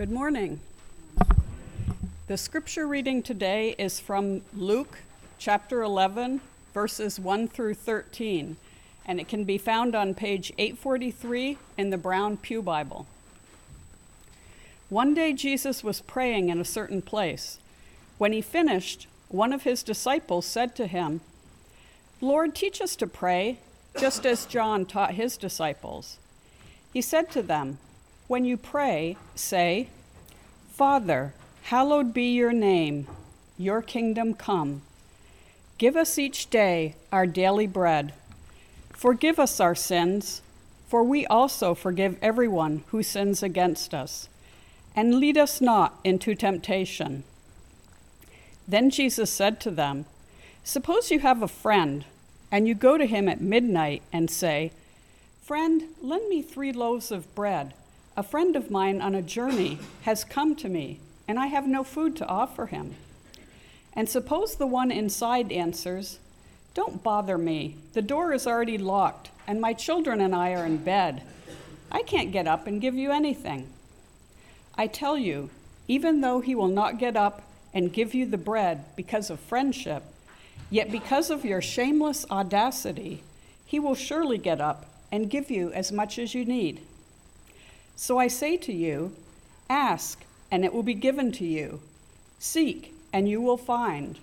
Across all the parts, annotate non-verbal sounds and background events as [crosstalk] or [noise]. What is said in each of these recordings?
Good morning. The scripture reading today is from Luke chapter 11, verses 1 through 13, and it can be found on page 843 in the Brown Pew Bible. One day Jesus was praying in a certain place. When he finished, one of his disciples said to him, Lord, teach us to pray, just as John taught his disciples. He said to them, When you pray, say, Father, hallowed be your name, your kingdom come. Give us each day our daily bread. Forgive us our sins, for we also forgive everyone who sins against us. And lead us not into temptation. Then Jesus said to them, Suppose you have a friend, and you go to him at midnight and say, Friend, lend me three loaves of bread. A friend of mine on a journey has come to me, and I have no food to offer him. And suppose the one inside answers, Don't bother me. The door is already locked, and my children and I are in bed. I can't get up and give you anything. I tell you, even though he will not get up and give you the bread because of friendship, yet because of your shameless audacity, he will surely get up and give you as much as you need. So I say to you, ask, and it will be given to you. Seek, and you will find.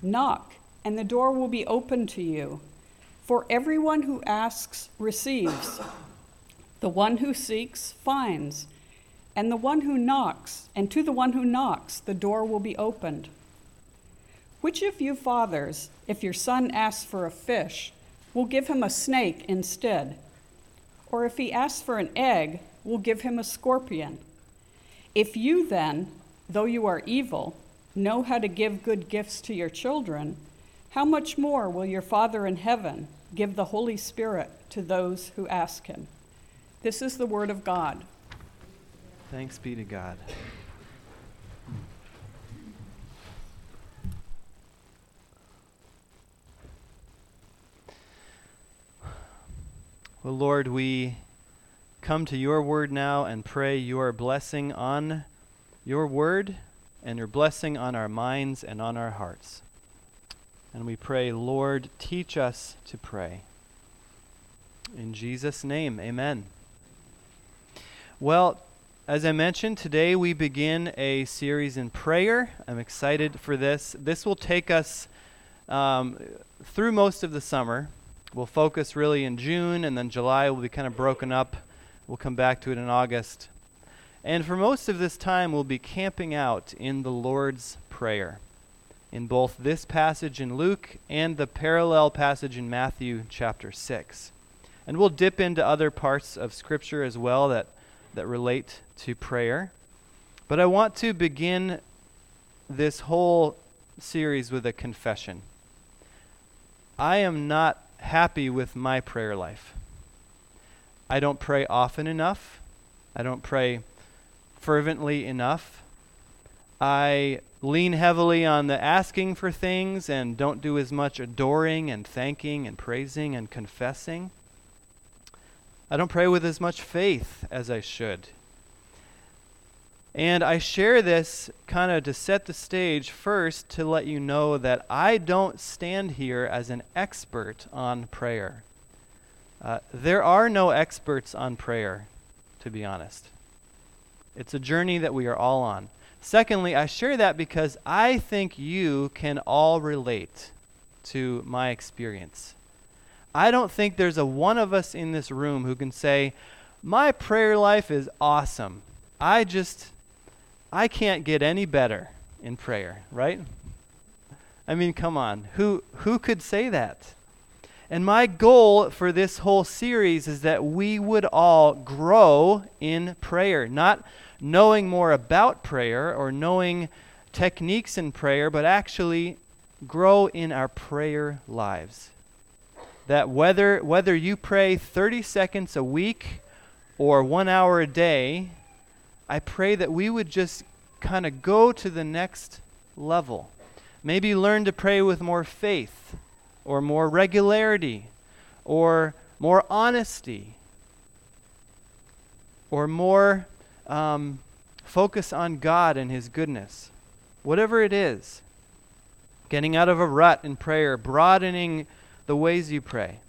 Knock, and the door will be opened to you. For everyone who asks receives, the one who seeks finds, and the one who knocks, and to the one who knocks, the door will be opened. Which of you fathers, if your son asks for a fish, will give him a snake instead? Or if he asks for an egg, will give him a scorpion? If you then, though you are evil, know how to give good gifts to your children, how much more will your Father in heaven give the Holy Spirit to those who ask him? This is the word of God. Thanks be to God. Well, Lord, we come to your word now and pray your blessing on your word and your blessing on our minds and on our hearts. And we pray, Lord, teach us to pray. In Jesus' name, amen. Well, as I mentioned, today we begin a series in prayer. I'm excited for this. This will take us um, through most of the summer. We'll focus really in June, and then July will be kind of broken up. We'll come back to it in August. And for most of this time, we'll be camping out in the Lord's Prayer in both this passage in Luke and the parallel passage in Matthew chapter 6. And we'll dip into other parts of Scripture as well that, that relate to prayer. But I want to begin this whole series with a confession. I am not happy with my prayer life. I don't pray often enough. I don't pray fervently enough. I lean heavily on the asking for things and don't do as much adoring and thanking and praising and confessing. I don't pray with as much faith as I should. And I share this kind of to set the stage first to let you know that I don't stand here as an expert on prayer. Uh, there are no experts on prayer, to be honest. It's a journey that we are all on. Secondly, I share that because I think you can all relate to my experience. I don't think there's a one of us in this room who can say, My prayer life is awesome. I just I can't get any better in prayer, right? I mean, come on. Who who could say that? And my goal for this whole series is that we would all grow in prayer, not knowing more about prayer or knowing techniques in prayer, but actually grow in our prayer lives. That whether whether you pray 30 seconds a week or 1 hour a day, I pray that we would just kind of go to the next level. Maybe learn to pray with more faith or more regularity or more honesty or more um, Focus on God and His goodness. Whatever it is, getting out of a rut in prayer, broadening the ways you pray.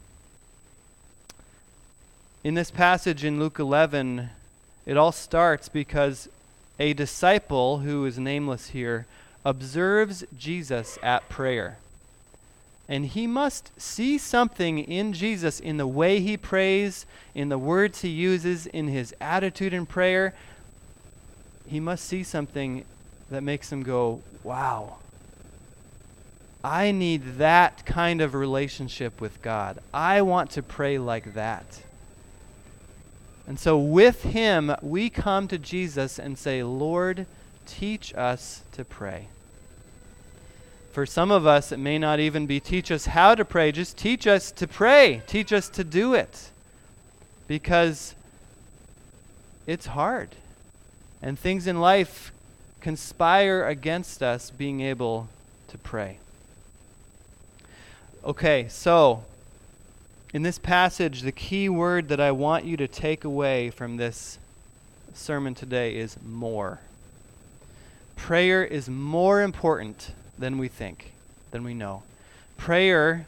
In this passage in Luke 11, it all starts because a disciple, who is nameless here, observes Jesus at prayer. And he must see something in Jesus in the way he prays, in the words he uses, in his attitude in prayer. He must see something that makes him go, wow. I need that kind of relationship with God. I want to pray like that. And so, with him, we come to Jesus and say, Lord, teach us to pray. For some of us, it may not even be teach us how to pray, just teach us to pray, teach us to do it. Because it's hard. And things in life conspire against us being able to pray. Okay, so in this passage, the key word that I want you to take away from this sermon today is more. Prayer is more important than we think, than we know. Prayer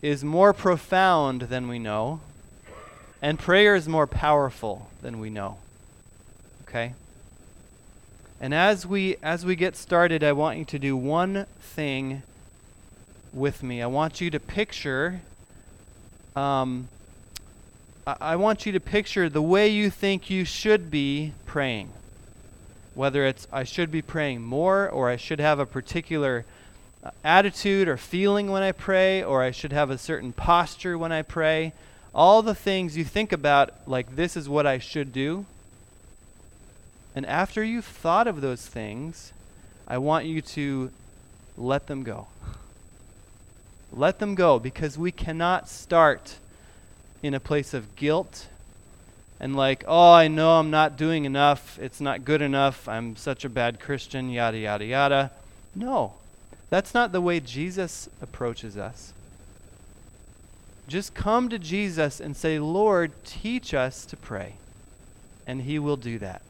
is more profound than we know. And prayer is more powerful than we know. Okay? And as we as we get started, I want you to do one thing with me. I want you to picture um, I, I want you to picture the way you think you should be praying. Whether it's I should be praying more, or I should have a particular uh, attitude or feeling when I pray, or I should have a certain posture when I pray. All the things you think about, like this is what I should do. And after you've thought of those things, I want you to let them go. Let them go because we cannot start in a place of guilt and like, oh, I know I'm not doing enough. It's not good enough. I'm such a bad Christian, yada, yada, yada. No, that's not the way Jesus approaches us. Just come to Jesus and say, Lord, teach us to pray. And He will do that.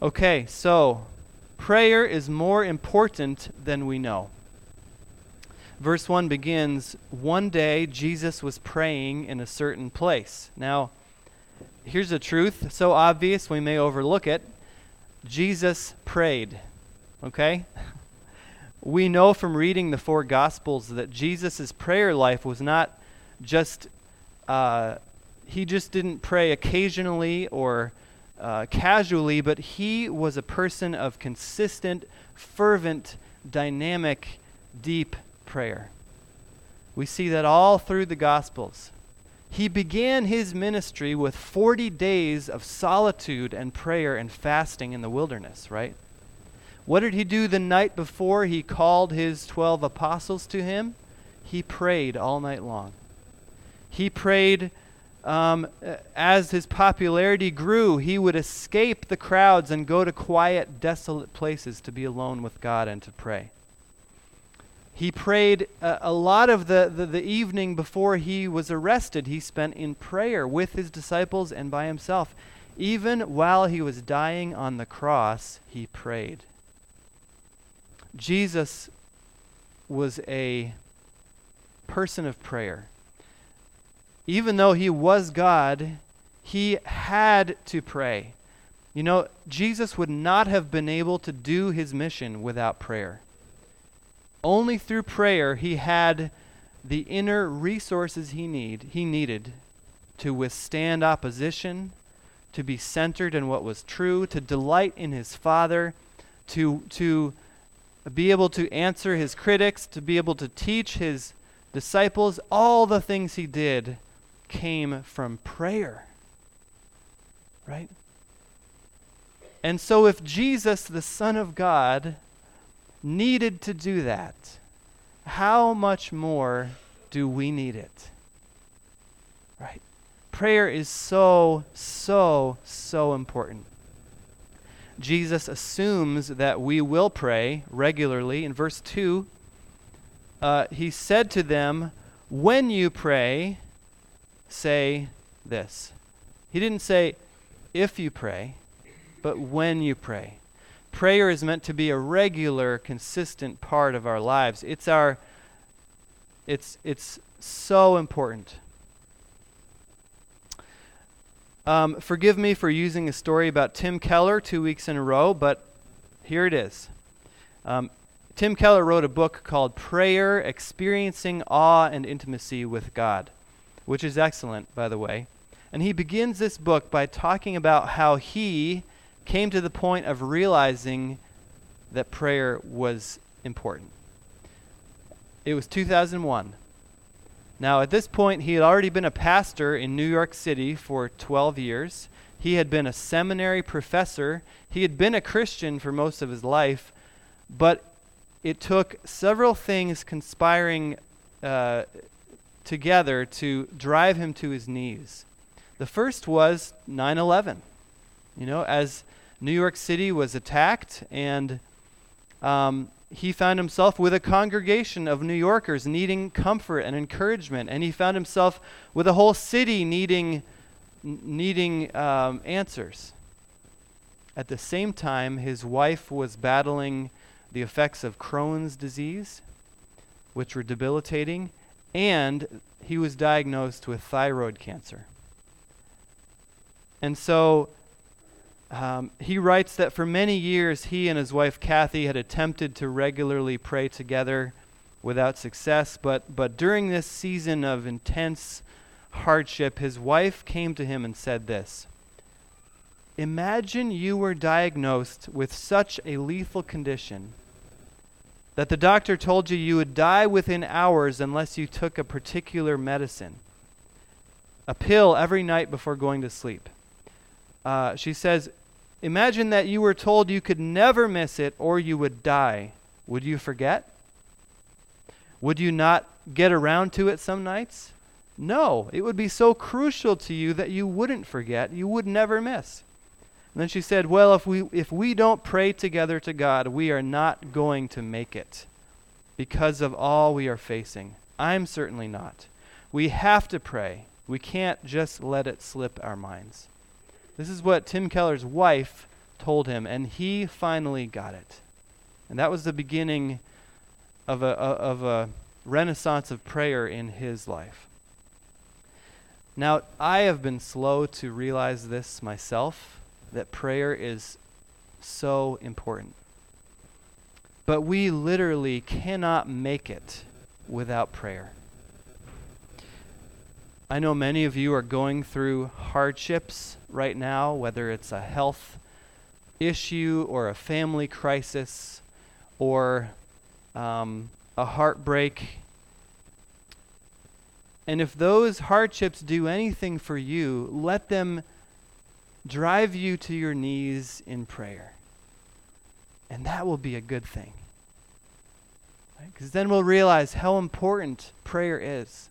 Okay, so prayer is more important than we know. Verse 1 begins One day Jesus was praying in a certain place. Now, here's the truth, so obvious we may overlook it. Jesus prayed. Okay? [laughs] We know from reading the four Gospels that Jesus' prayer life was not just, uh, he just didn't pray occasionally or uh, casually, but he was a person of consistent, fervent, dynamic, deep prayer. We see that all through the Gospels. He began his ministry with 40 days of solitude and prayer and fasting in the wilderness, right? What did he do the night before he called his 12 apostles to him? He prayed all night long. He prayed um, as his popularity grew, he would escape the crowds and go to quiet, desolate places to be alone with God and to pray he prayed a, a lot of the, the, the, evening before he was arrested. He spent in prayer with his disciples and by himself. Even while he was dying on the cross, he prayed. Jesus was a person of prayer. Even though he was God, he had to pray. You know, Jesus would not have been able to do his mission without prayer. Only through prayer he had the inner resources he need he needed to withstand opposition, to be centered in what was true, to delight in his Father, to to be able to answer his critics, to be able to teach his disciples, all the things he did came from prayer. Right? And so if Jesus, the Son of God, needed to do that, how much more do we need it? Right? Prayer is so, so, so important. Jesus assumes that we will pray regularly. In verse 2, uh, he said to them, When you pray, say this. He didn't say, If you pray. but when you pray. Prayer is meant to be a regular, consistent part of our lives. It's our it's it's so important. Um, forgive me for using a story about Tim Keller two weeks in a row, but here it is. Um, Tim Keller wrote a book called Prayer Experiencing Awe and Intimacy with God, which is excellent, by the way. And he begins this book by talking about how he came to the point of realizing that prayer was important. It was 2001. Now, at this point, he had already been a pastor in New York City for 12 years. He had been a seminary professor. He had been a Christian for most of his life. But it took several things conspiring uh, together to drive him to his knees. The first was 9 11. You know, as New York City was attacked and um, he found himself with a congregation of New Yorkers needing comfort and encouragement, and he found himself with a whole city needing, needing um, answers. At the same time, his wife was battling the effects of Crohn's disease, which were debilitating, and he was diagnosed with thyroid cancer. And so um, he writes that for many years he and his wife Kathy had attempted to regularly pray together without success, but, but during this season of intense hardship, his wife came to him and said this Imagine you were diagnosed with such a lethal condition that the doctor told you you would die within hours unless you took a particular medicine, a pill every night before going to sleep. Uh, she says, Imagine that you were told you could never miss it or you would die. Would you forget? Would you not get around to it some nights? No, it would be so crucial to you that you wouldn't forget, you would never miss. And then she said, Well, if we, if we don't pray together to God, we are not going to make it because of all we are facing. I'm certainly not. We have to pray. We can't just let it slip our minds. This is what Tim Keller's wife told him, and he finally got it. And that was the beginning of a, of a renaissance of prayer in his life. Now, I have been slow to realize this myself that prayer is so important. But we literally cannot make it without prayer. I know many of you are going through hardships right now, whether it's a health issue or a family crisis or um, a heartbreak. And if those hardships do anything for you, let them drive you to your knees in prayer. And that will be a good thing. Because right? then we'll realize how important prayer is.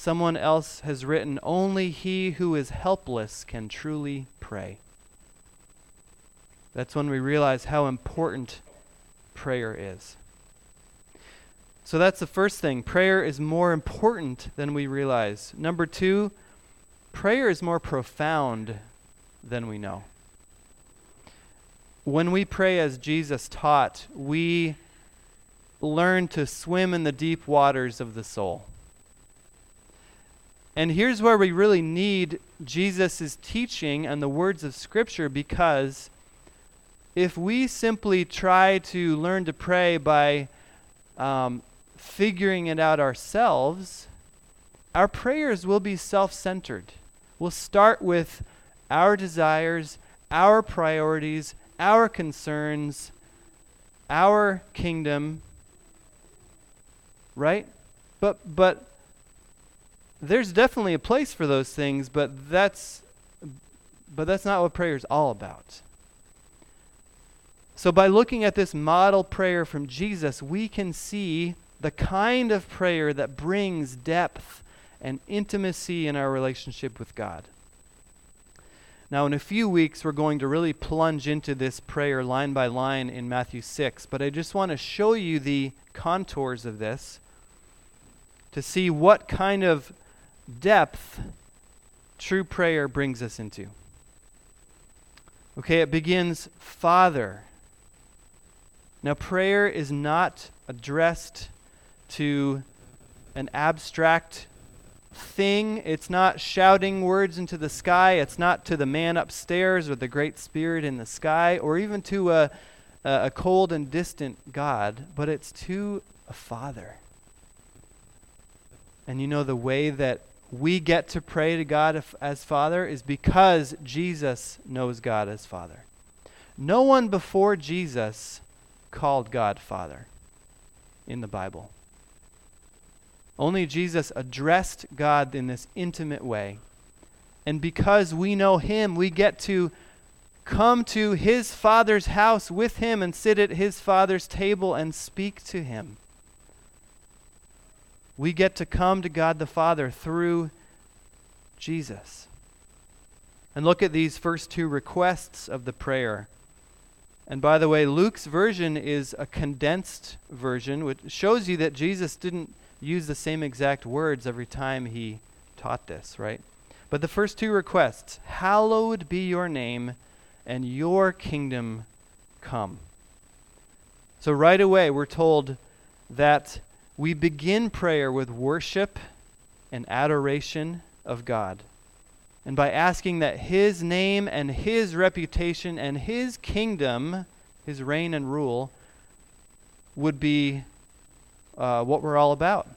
Someone else has written, Only he who is helpless can truly pray. That's when we realize how important prayer is. So that's the first thing. Prayer is more important than we realize. Number two, prayer is more profound than we know. When we pray as Jesus taught, we learn to swim in the deep waters of the soul. And here's where we really need Jesus' teaching and the words of Scripture because if we simply try to learn to pray by um, figuring it out ourselves, our prayers will be self centered. We'll start with our desires, our priorities, our concerns, our kingdom, right? But, but there's definitely a place for those things, but that's but that's not what prayer is all about. So by looking at this model prayer from Jesus, we can see the kind of prayer that brings depth and intimacy in our relationship with God. Now, in a few weeks, we're going to really plunge into this prayer line by line in Matthew 6, but I just want to show you the contours of this to see what kind of depth true prayer brings us into. Okay, it begins Father. Now, prayer is not addressed to an abstract thing. It's not shouting words into the sky. It's not to the man upstairs or the great spirit in the sky or even to a, a cold and distant God, but it's to a father. And you know, the way that we get to pray to God as Father is because Jesus knows God as Father. No one before Jesus called God Father in the Bible. Only Jesus addressed God in this intimate way. And because we know Him, we get to come to His Father's house with Him and sit at His Father's table and speak to Him. We get to come to God the Father through Jesus. And look at these first two requests of the prayer. And by the way, Luke's version is a condensed version, which shows you that Jesus didn't use the same exact words every time he taught this, right? But the first two requests Hallowed be your name, and your kingdom come. So right away, we're told that we begin prayer with worship and adoration of God. And by asking that His name and His reputation and His kingdom, His reign and rule, would be uh, what we're all about.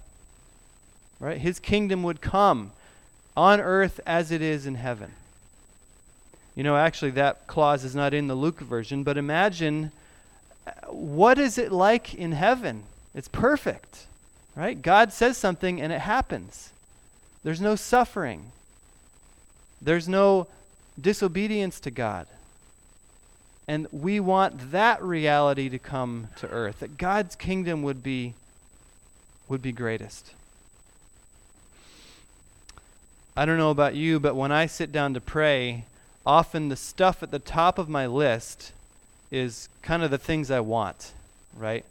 Right? His kingdom would come on earth as it is in heaven. You know, actually, that clause is not in the Luke version, but imagine uh, what is it like in heaven? It's perfect, right? God says something and it happens. There's no suffering. There's no disobedience to God. And we want that reality to come to earth, that God's kingdom would be would be greatest. I don't know about you, but when I sit down to pray, often the stuff at the top of my list is kind of the things I want, right?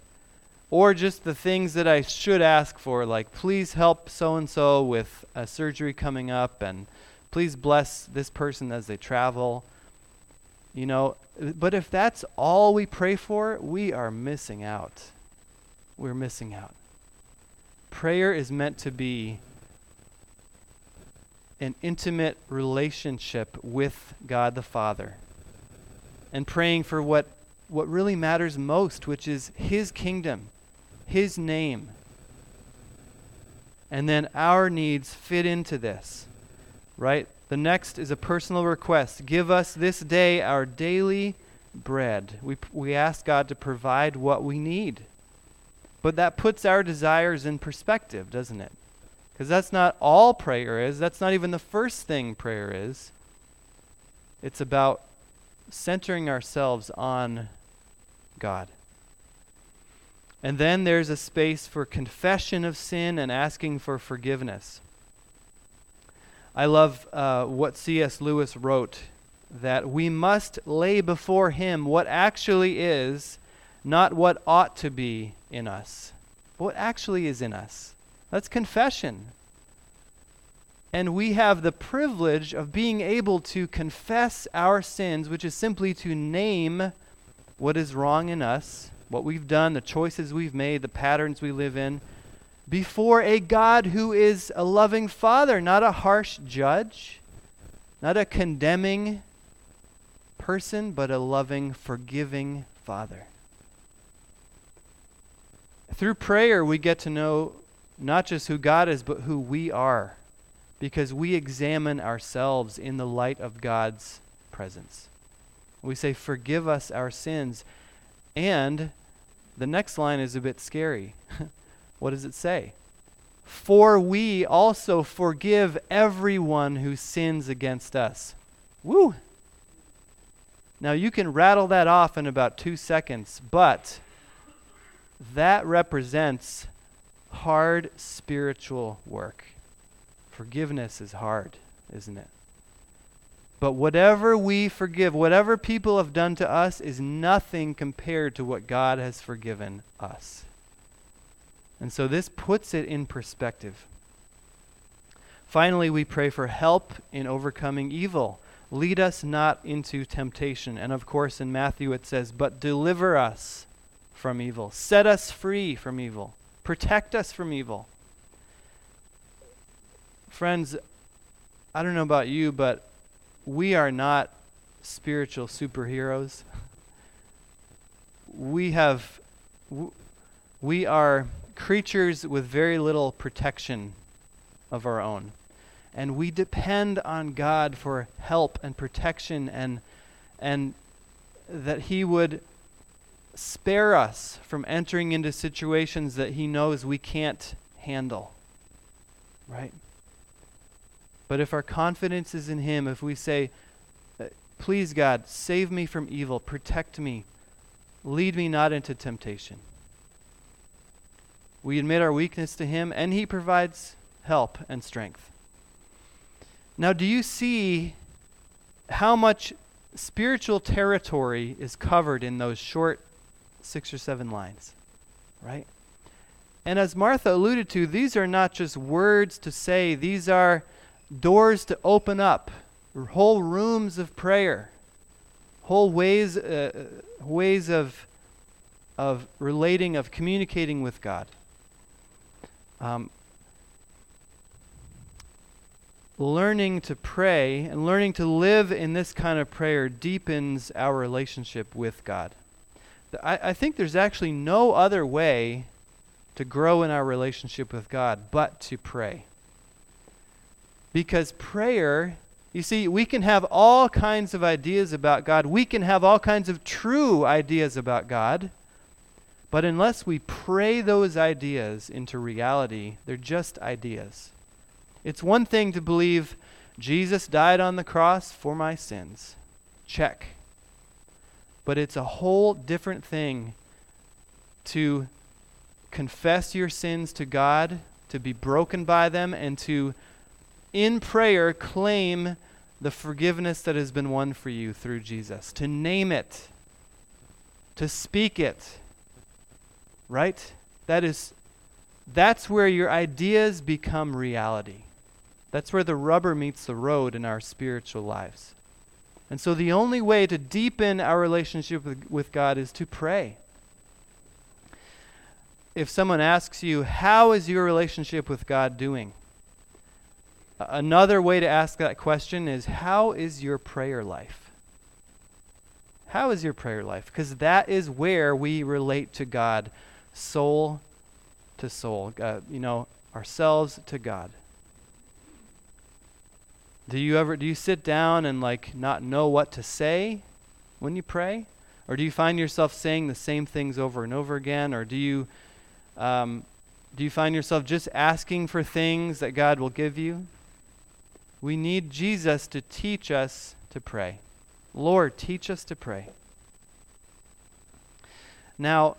Or just the things that I should ask for, like, please help so and so with a surgery coming up, and please bless this person as they travel. You know, but if that's all we pray for, we are missing out. We're missing out. Prayer is meant to be an intimate relationship with God the Father and praying for what, what really matters most, which is His kingdom, His name. And then our needs fit into this, right? The next is a personal request Give us this day our daily bread. We, we ask God to provide what we need. But that puts our desires in perspective, doesn't it? Because that's not all prayer is. That's not even the first thing prayer is. It's about centering ourselves on God. And then there's a space for confession of sin and asking for forgiveness. I love uh, what C.S. Lewis wrote that we must lay before Him what actually is, not what ought to be in us. What actually is in us? That's confession. And we have the privilege of being able to confess our sins, which is simply to name what is wrong in us, what we've done, the choices we've made, the patterns we live in, before a God who is a loving Father, not a harsh judge, not a condemning person, but a loving, forgiving Father. Through prayer, we get to know not just who God is, but who we are, because we examine ourselves in the light of God's presence. We say, Forgive us our sins. And the next line is a bit scary. [laughs] what does it say? For we also forgive everyone who sins against us. Woo! Now you can rattle that off in about two seconds, but that represents hard spiritual work. Forgiveness is hard, isn't it? But whatever we forgive, whatever people have done to us, is nothing compared to what God has forgiven us. And so this puts it in perspective. Finally, we pray for help in overcoming evil. Lead us not into temptation. And of course, in Matthew it says, But deliver us from evil. Set us free from evil. Protect us from evil. Friends, I don't know about you, but we are not spiritual superheroes. [laughs] We have, we are creatures with very little protection of our own. And we depend on God for help and protection and, and that He would spare us from entering into situations that He knows we can't handle. Right? But if our confidence is in Him, if we say, uh, Please, God, save me from evil, protect me, lead me not into temptation. We admit our weakness to Him, and He provides help and strength. Now, do you see how much spiritual territory is covered in those short six or seven lines? Right? And as Martha alluded to, these are not just words to say, these are doors to open up, whole rooms of prayer, whole ways, uh, ways of, of relating, of communicating with God. Um, learning to pray and learning to live in this kind of prayer deepens our relationship with God. I, I, think there's actually no other way to grow in our relationship with God but to pray. Because prayer, you see, we can have all kinds of ideas about God, we can have all kinds of true ideas about God. But unless we pray those ideas into reality, they're just ideas. It's one thing to believe Jesus died on the cross for my sins. Check. But it's a whole different thing to confess your sins to God, to be broken by them, and to, in prayer, claim the forgiveness that has been won for you through Jesus. To name it, to speak it. Right? That is that's where your ideas become reality. That's where the rubber meets the road in our spiritual lives. And so the only way to deepen our relationship with, with God is to pray. If someone asks you, How is your relationship with God doing? Another way to ask that question is, How is your prayer life? How is your prayer life? Because that is where we relate to God, soul to soul. Uh, you know, ourselves to God. Do you ever do you sit down and like not know what to say when you pray? Or do you find yourself saying the same things over and over again? Or do you um, do you find yourself just asking for things that God will give you? We need Jesus to teach us to pray. Lord, teach us to pray. Now,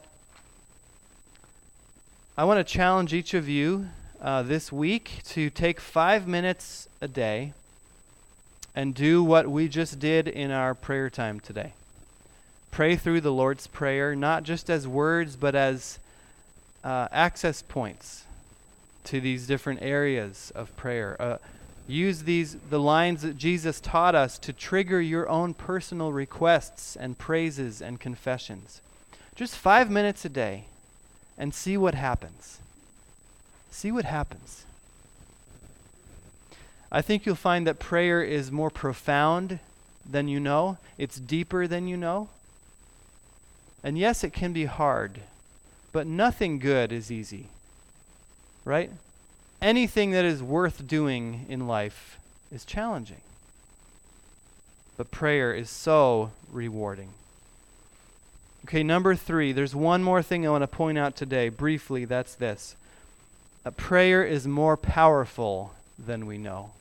I want to challenge each of you uh, this week to take five minutes a day and do what we just did in our prayer time today. Pray through the Lord's Prayer, not just as words, but as uh, access points to these different areas of prayer. Uh, use these the lines that Jesus taught us to trigger your own personal requests and praises and confessions. Just five minutes a day and see what happens. See what happens. I think you'll find that prayer is more profound than you know, it's deeper than you know. And yes, it can be hard, but nothing good is easy. Right? Anything that is worth doing in life is challenging. But prayer is so rewarding. Okay, number three, there's one more thing I want to point out today, briefly. That's this. A prayer is more powerful than we know.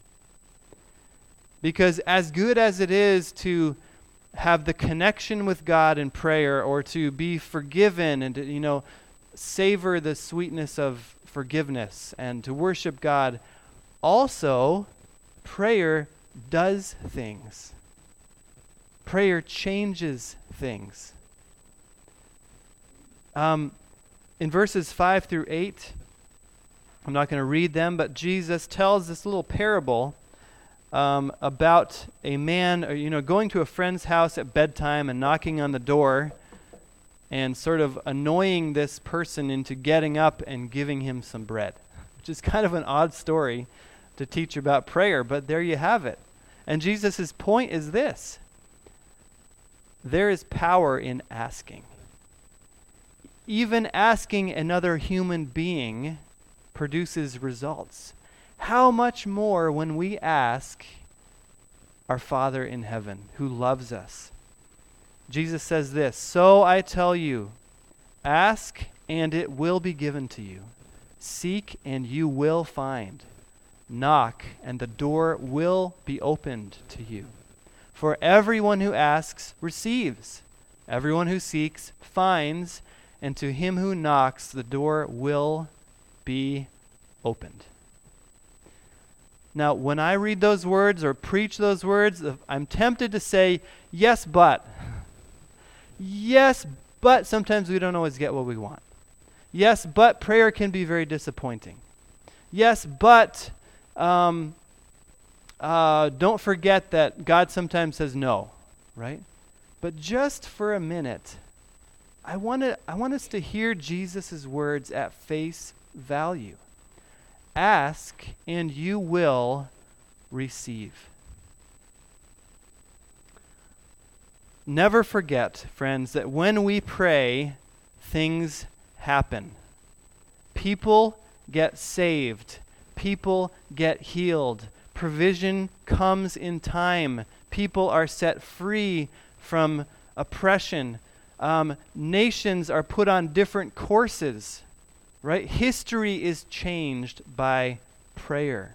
Because as good as it is to have the connection with God in prayer or to be forgiven and to, you know, savor the sweetness of forgiveness and to worship God, also prayer does things. Prayer changes things. Um, in verses 5 through 8, I'm not going to read them, but Jesus tells this little parable um, about a man, you know, going to a friend's house at bedtime and knocking on the door and sort of annoying this person into getting up and giving him some bread, which is kind of an odd story to teach about prayer, but there you have it. And Jesus' point is this there is power in asking. Even asking another human being produces results. How much more when we ask our Father in heaven who loves us? Jesus says this So I tell you, ask and it will be given to you, seek and you will find, knock and the door will be opened to you. For everyone who asks receives, everyone who seeks finds, and to him who knocks the door will be opened. Now, when I read those words or preach those words, I'm tempted to say, yes, but. [laughs] Yes, but sometimes we don't always get what we want. Yes, but prayer can be very disappointing. Yes, but um, uh, don't forget that God sometimes says no, right? But just for a minute, I, wanna, I want us to hear Jesus' words at face value. Ask, and you will receive. Never forget, friends, that when we pray, things happen. People get saved, people get healed, provision comes in time, people are set free from oppression. Um, nations are put on different courses, right? History is changed by prayer.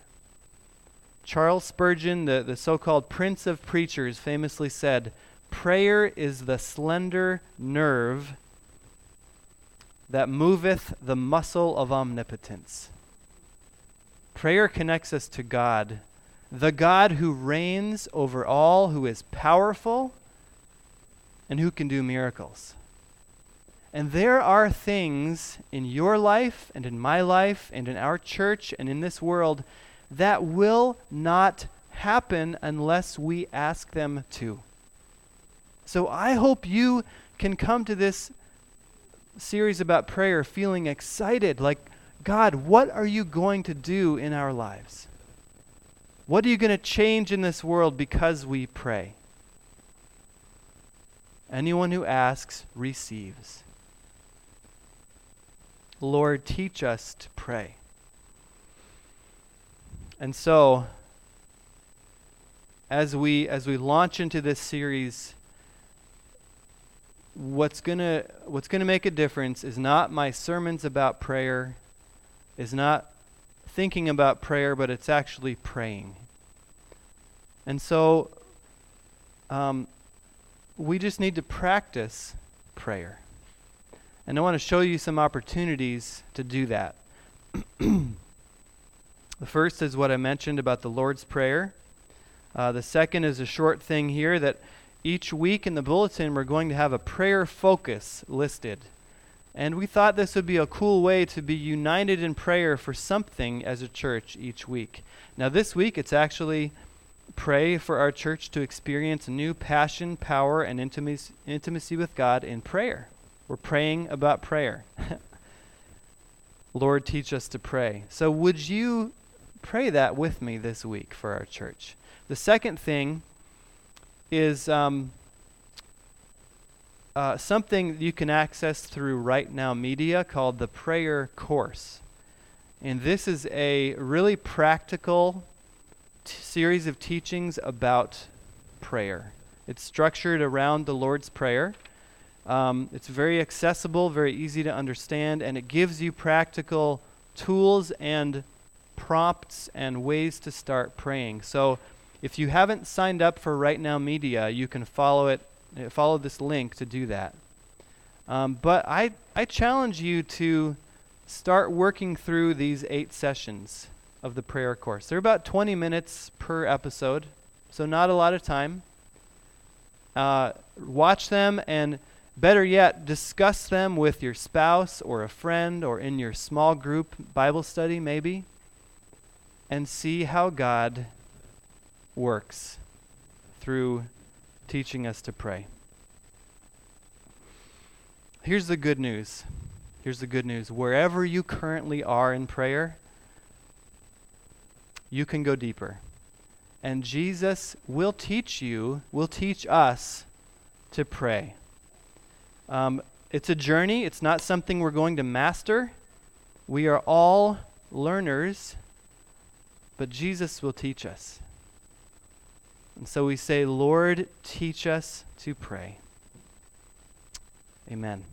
Charles Spurgeon, the, the so called Prince of Preachers, famously said, Prayer is the slender nerve that moveth the muscle of omnipotence. Prayer connects us to God, the God who reigns over all, who is powerful, and who can do miracles. And there are things in your life and in my life and in our church and in this world that will not happen unless we ask them to. So I hope you can come to this series about prayer feeling excited like, God, what are you going to do in our lives? What are you going to change in this world because we pray? Anyone who asks receives. Lord, teach us to pray. And so, as we as we launch into this series, what's going to what's going to make a difference is not my sermons about prayer is not thinking about prayer but it's actually praying. And so um, we just need to practice prayer. And i want to show you some opportunities to do that. [clears throat] The first is what i mentioned about the lord's prayer. Uh, the second is a short thing here that each week in the bulletin, we're going to have a prayer focus listed. And we thought this would be a cool way to be united in prayer for something as a church each week. Now, this week, it's actually pray for our church to experience new passion, power, and intimacy, intimacy with God in prayer. We're praying about prayer. [laughs] Lord, teach us to pray. So, would you pray that with me this week for our church? The second thing is um, uh, something you can access through Right Now Media called the Prayer Course. And this is a really practical t- series of teachings about prayer. It's structured around the Lord's Prayer. Um, it's very accessible, very easy to understand, and it gives you practical tools and prompts and ways to start praying. So if you haven't signed up for Right Now Media, you can follow it, uh, follow this link to do that. Um, but I, I challenge you to start working through these eight sessions of the prayer course. They're about 20 minutes per episode, so not a lot of time. Uh, watch them and better yet, discuss them with your spouse or a friend or in your small group Bible study, maybe, and see how God works through teaching us to pray. Here's the good news. Here's the good news. Wherever you currently are in prayer, you can go deeper. And Jesus will teach you, will teach us to pray. Um, it's a journey, it's not something we're going to master. We are all learners, but Jesus will teach us. And so we say, Lord, teach us to pray. Amen.